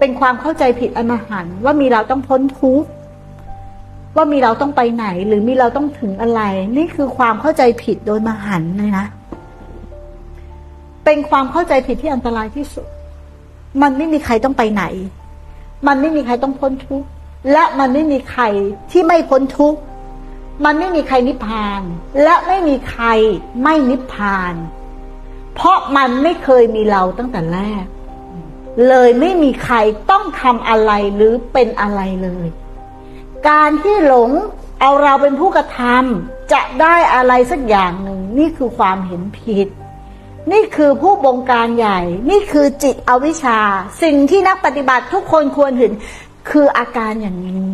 เป็นความเข้าใจผิดอนมหันว่ามีเราต้องพ้นทุกข์ว่ามีเราต้องไปไหน หรือมีเราต้องถึงอะไร นี่คือความเข้าใจผิดโดยมหันเลยนะ เป็นความเข้าใจผิดที่อันตรายที่สุด มันไม่มีใครต้องไปไหน มันไม่มีใครต้องพ้นทุกข์และมันไม่มีใครที่ไม่พ้นทุกข์มันไม่มีใครนิพพาน และไม่มีใครไม่นิพพาน เพราะมันไม่เคยมีเราตั้งแต่แรก เลยไม่มีใครต้องทำอะไรหรือเป็นอะไรเลย การที่หลงเอาเราเป็นผู้กระทำจะได้อะไรสักอย่างหนึ่ง นี่คือความเห็นผิด นี่คือผู้บงการใหญ่ นี่คือจิตอวิชชา สิ่งที่นักปฏิบัติทุกคนควรเห็นคืออาการอย่างนี้